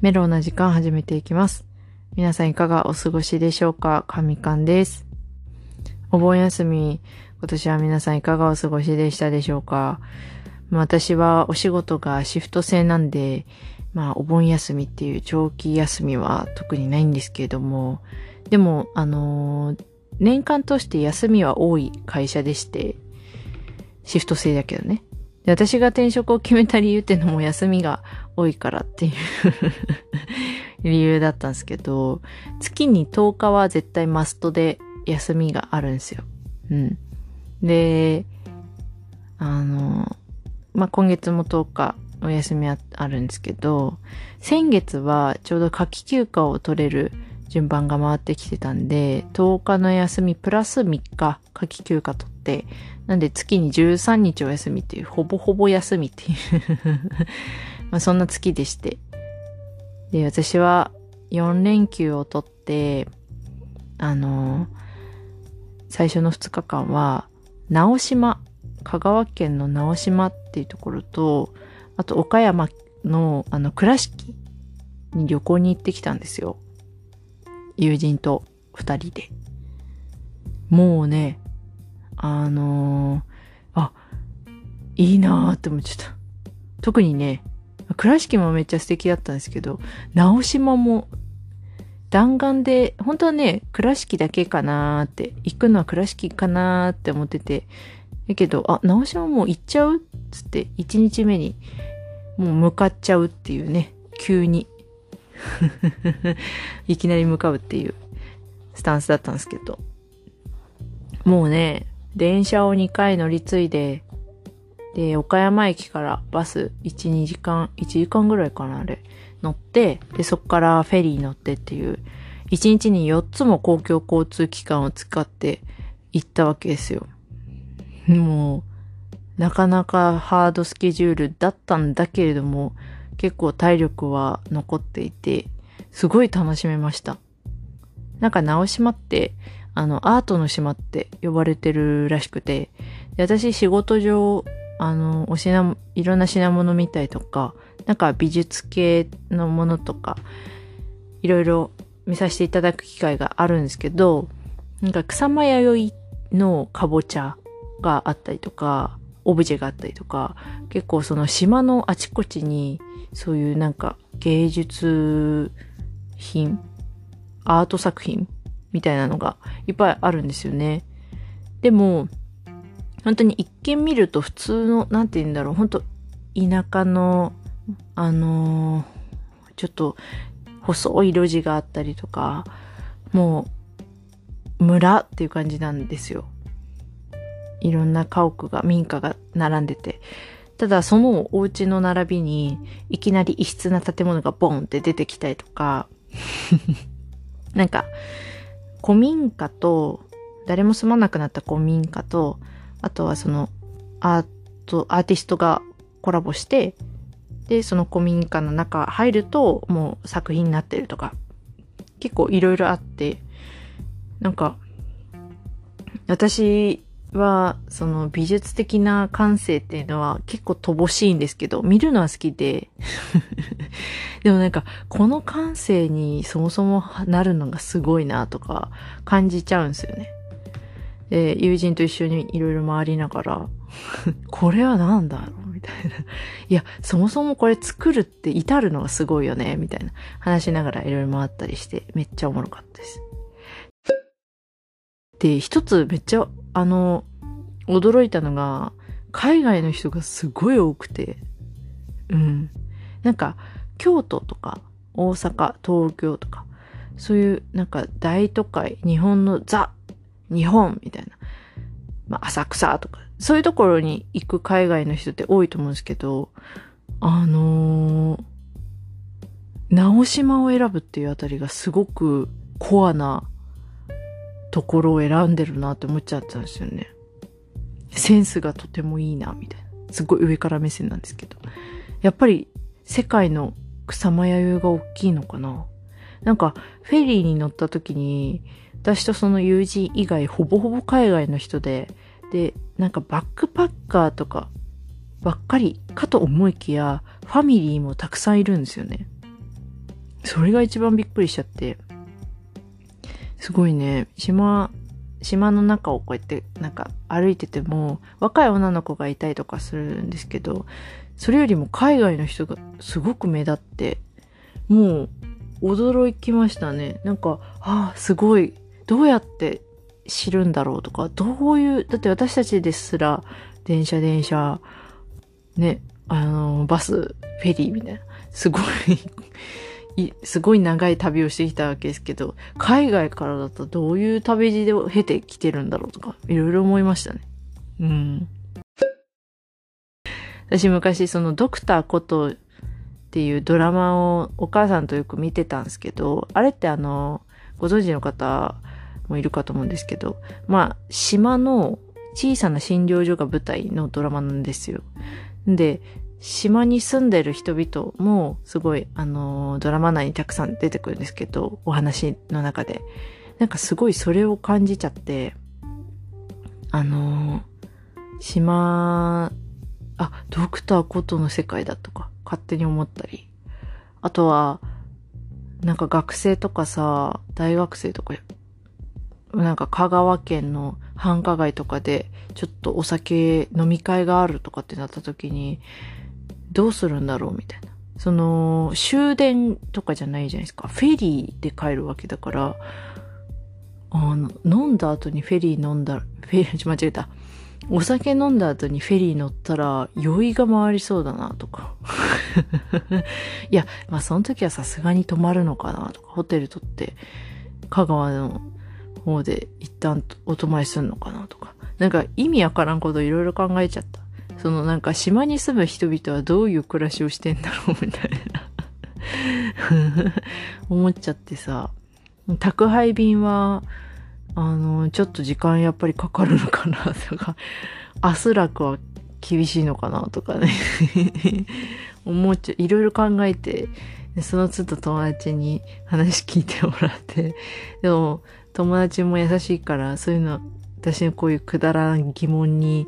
メロウな時間始めていきます。皆さんいかがお過ごしでしょうか？神官です。お盆休み、今年は皆さんいかがお過ごしでしたでしょうか？私はお仕事がシフト制なんで、まあお盆休みっていう長期休みは特にないんですけれども、でも、あのー年間として休みは多い会社でして、シフト制だけどね。で私が転職を決めた理由っていうのも休みが多いからっていう 理由だったんですけど、月に10日は絶対マストで休みがあるんですよ。うん。で、あの、まあ、今月も10日お休みああるんですけど、先月はちょうど夏季休暇を取れる順番が回ってきてたんで、10日の休みプラス3日夏季休暇取って、なんで月に13日お休みっていう、ほぼほぼ休みっていう まあそんな月でして。で、私は4連休を取って、あの最初の2日間は、直島、香川県の直島っていうところと、あと岡山のあの倉敷に旅行に行ってきたんですよ。友人と2人で。もうね、あのーあ、いいなーって思っちゃった。特にね、倉敷もめっちゃ素敵だったんですけど、直島も弾丸で、本当はね、倉敷だけかなーって、行くのは倉敷かなーって思ってて、だけど、あ、直島もう行っちゃうっつって、1日目にもう向かっちゃうっていうね、急に。いきなり向かうっていうスタンスだったんですけど。もうね、電車を2回乗り継いで、で、岡山駅からバス1、2時間、1時間ぐらいかな、あれ、乗って、で、そこからフェリー乗ってっていう、1日に4つも公共交通機関を使って行ったわけですよ。もう、なかなかハードスケジュールだったんだけれども、結構体力は残っていて、すごい楽しめました。なんか直島って、あの、アートの島って呼ばれてるらしくて、私仕事上、あの、お品、いろんな品物見たりとか、なんか美術系のものとか、いろいろ見させていただく機会があるんですけど、なんか草間弥生のかぼちゃがあったりとか、オブジェがあったりとか、結構その島のあちこちに、そういうなんか芸術品、アート作品みたいなのがいっぱいあるんですよね。でも、本当に一見見ると普通の、なんて言うんだろう、本当田舎の、あのーちょっと細い路地があったりとか、もう村っていう感じなんですよ。いろんな家屋が、民家が並んでて。ただそのお家の並びにいきなり異質な建物がボンって出てきたりとか、なんか古民家と誰も住まなくなった古民家と、あとはそのアート、アーティストがコラボして、で、その古民家の中入るともう作品になってるとか、結構いろいろあって、なんか、私は、その美術的な感性っていうのは結構乏しいんですけど、見るのは好きで、でもなんか、この感性にそもそもなるのがすごいなとか感じちゃうんですよね。で、友人と一緒にいろいろ回りながら、これは何だろうみたいな。いや、そもそもこれ作るって至るのがすごいよねみたいな話しながらいろいろ回ったりして、めっちゃおもろかったです。で、一つめっちゃ、あの、驚いたのが、海外の人がすごい多くて、うん。なんか、京都とか、大阪、東京とか、そういう、なんか、大都会、日本のザ、日本みたいな、まあ、浅草とか、そういうところに行く海外の人って多いと思うんですけど、あのー直島を選ぶっていうあたりがすごくコアなところを選んでるなって思っちゃったんですよね。センスがとてもいいな、みたいな。すごい上から目線なんですけど。やっぱり世界の草間弥生が大きいのかななんか、フェリーに乗った時に、私とその友人以外ほぼほぼ海外の人で、で、なんかバックパッカーとかばっかりかと思いきや、ファミリーもたくさんいるんですよね。それが一番びっくりしちゃって、すごいね、島、島の中をこうやってなんか歩いてても若い女の子がいたりとかするんですけどそれよりも海外の人がすごく目立ってもう驚きましたね。なんかああすごい。どうやって知るんだろうとかどういうだって私たちですら電車電車ねあのバスフェリーみたいなすごいすごい長い旅をしてきたわけですけど、海外からだとどういう旅路を経てきてるんだろうとか、いろいろ思いましたね。うん。私昔そのドクターことっていうドラマをお母さんとよく見てたんですけど、あれってあの、ご存知の方もいるかと思うんですけど、まあ、島の小さな診療所が舞台のドラマなんですよ。で、島に住んでる人々もすごい、あの、ドラマ内にたくさん出てくるんですけど、お話の中で。なんかすごいそれを感じちゃって、あの、島、あ、ドクターコトの世界だとか、勝手に思ったり。あとは、なんか学生とかさ、大学生とか、なんか香川県の繁華街とかで、ちょっとお酒飲み会があるとかってなった時に、どうするんだろうみたいな。その、終電とかじゃないじゃないですか。フェリーで帰るわけだから、あの、飲んだ後にフェリー飲んだ、フェリー、間違えた。お酒飲んだ後にフェリー乗ったら酔いが回りそうだなとか。いや、まあその時はさすがに泊まるのかなとか、ホテル取って香川の方で一旦お泊まりするのかなとか。なんか意味わからんこといろいろ考えちゃった。そのなんか島に住む人々はどういう暮らしをしてんだろうみたいな。思っちゃってさ。宅配便は、あの、ちょっと時間やっぱりかかるのかなとか、明日楽は厳しいのかなとかね。思っちゃう。いろいろ考えて、その都度友達に話聞いてもらって、でも友達も優しいから、そういうの、私のこういうくだらん疑問に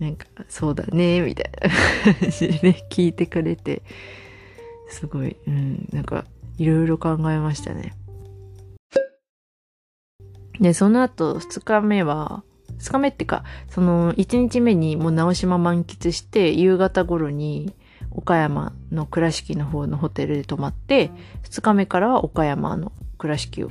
なんか、そうだね、みたいな感じで、聞いてくれて、すごい、うん、なんか、いろいろ考えましたね。で、その後、二日目は、二日目ってか、その、一日目にもう直島満喫して、夕方頃に、岡山の倉敷の方のホテルで泊まって、二日目からは岡山の倉敷を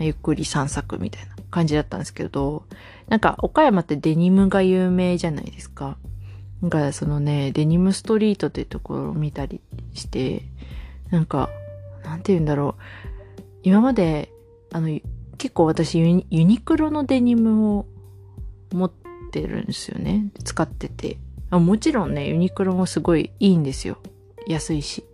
ゆっくり散策みたいな感じだったんですけど、なんか岡山ってデニムが有名じゃないですか。なんかそのね、デニムストリートっていうところを見たりして、なんか、なんて言うんだろう。今まで、あの、結構私ユニユニクロのデニムを持ってるんですよね。使っててあ。もちろんね、ユニクロもすごいいいんですよ。安いし。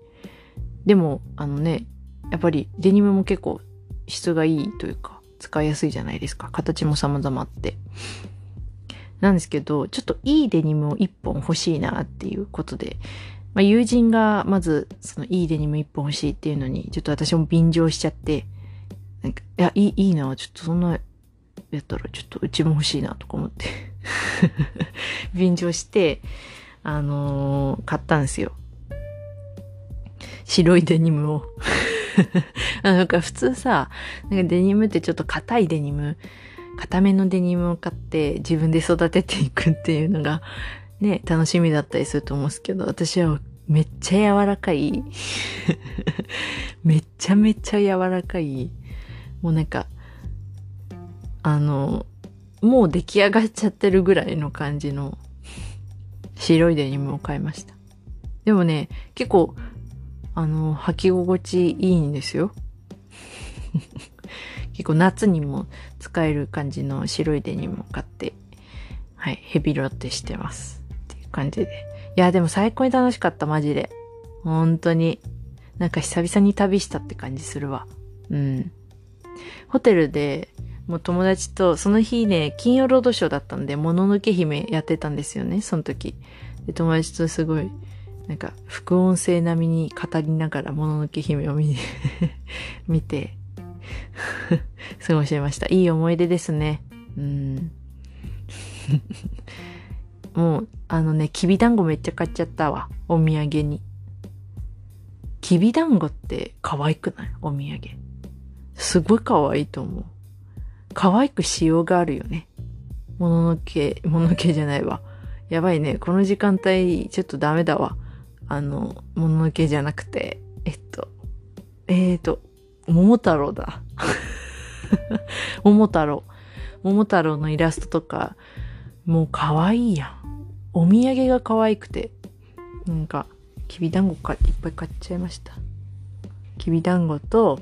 でも、あのね、やっぱりデニムも結構質がいいというか、使いやすいじゃないですか。形も様々あって。なんですけど、ちょっといいデニムを一本欲しいなっていうことで、まあ、友人がまずそのいいデニム一本欲しいっていうのに、ちょっと私も便乗しちゃって、なんか、いや、いい、いいな、ちょっとそんな、やったらちょっとうちも欲しいなとか思って 便乗して、あのー、買ったんですよ。白いデニムを なんか普通さ、なんかデニムってちょっと硬いデニム、硬めのデニムを買って自分で育てていくっていうのがね、楽しみだったりすると思うんですけど、私はめっちゃ柔らかい、めっちゃめちゃ柔らかい、もうなんか、あの、もう出来上がっちゃってるぐらいの感じの白いデニムを買いました。でもね、結構あの、履き心地いいんですよ。結構夏にも使える感じの白いデニムを買って、はい、ヘビロテしてます。っていう感じで。いや、でも最高に楽しかった、マジで。本当に。なんか久々に旅したって感じするわ。うん。ホテルで、もう友達と、その日ね、金曜ロードショーだったんで、もののけ姫やってたんですよね、その時。で、友達とすごいなんか、副音声並みに語りながら、もののけ姫を見 見て 過ごしました。いい思い出ですね。うん。もう、あのね、きびだんごめっちゃ買っちゃったわ。お土産に。きびだんごって可愛くない？お土産。すごい可愛いと思う。可愛くしようがあるよね。もののけ、もののけじゃないわ。やばいね。この時間帯、ちょっとダメだわ。あの、もののけじゃなくて、えっと、えーと、桃太郎だ。桃太郎。桃太郎のイラストとか、もう可愛いやん。お土産が可愛くて、なんか、きびだんごかいっぱい買っちゃいました。きびだんごと、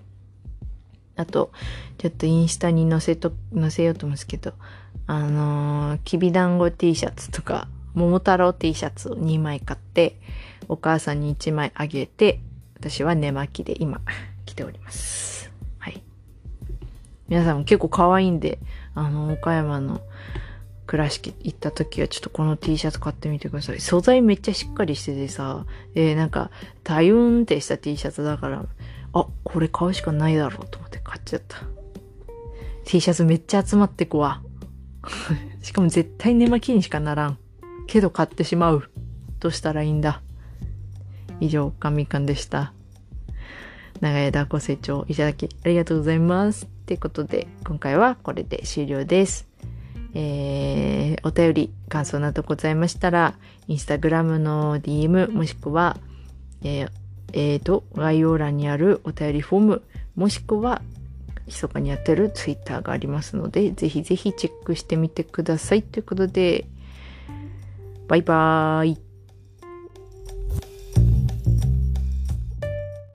あと、ちょっとインスタに載せと、載せようと思うんですけど、あのー、きびだんご T シャツとか、桃太郎 T シャツを2枚買って、お母さんに1枚あげて、私は寝巻きで今、着ております。はい。皆さんも結構可愛いんで、あの、岡山の倉敷行った時はちょっとこの T シャツ買ってみてください。素材めっちゃしっかりしててさ、えー、なんか、体運ってした T シャツだから、あ、これ買うしかないだろうと思って買っちゃった。T シャツめっちゃ集まってくわ。しかも絶対寝巻きにしかならん。けど買ってしまう。どうしたらいいんだ？以上、かみかんでした。長い間ご清聴いただきありがとうございます。ってことで、今回はこれで終了です。えー、お便り、感想などございましたら、インスタグラムの DM、もしくは、えー、えー、と、概要欄にあるお便りフォーム、もしくは、密かにやってるツイッターがありますので、ぜひぜひチェックしてみてください。ということで、バイバーイ。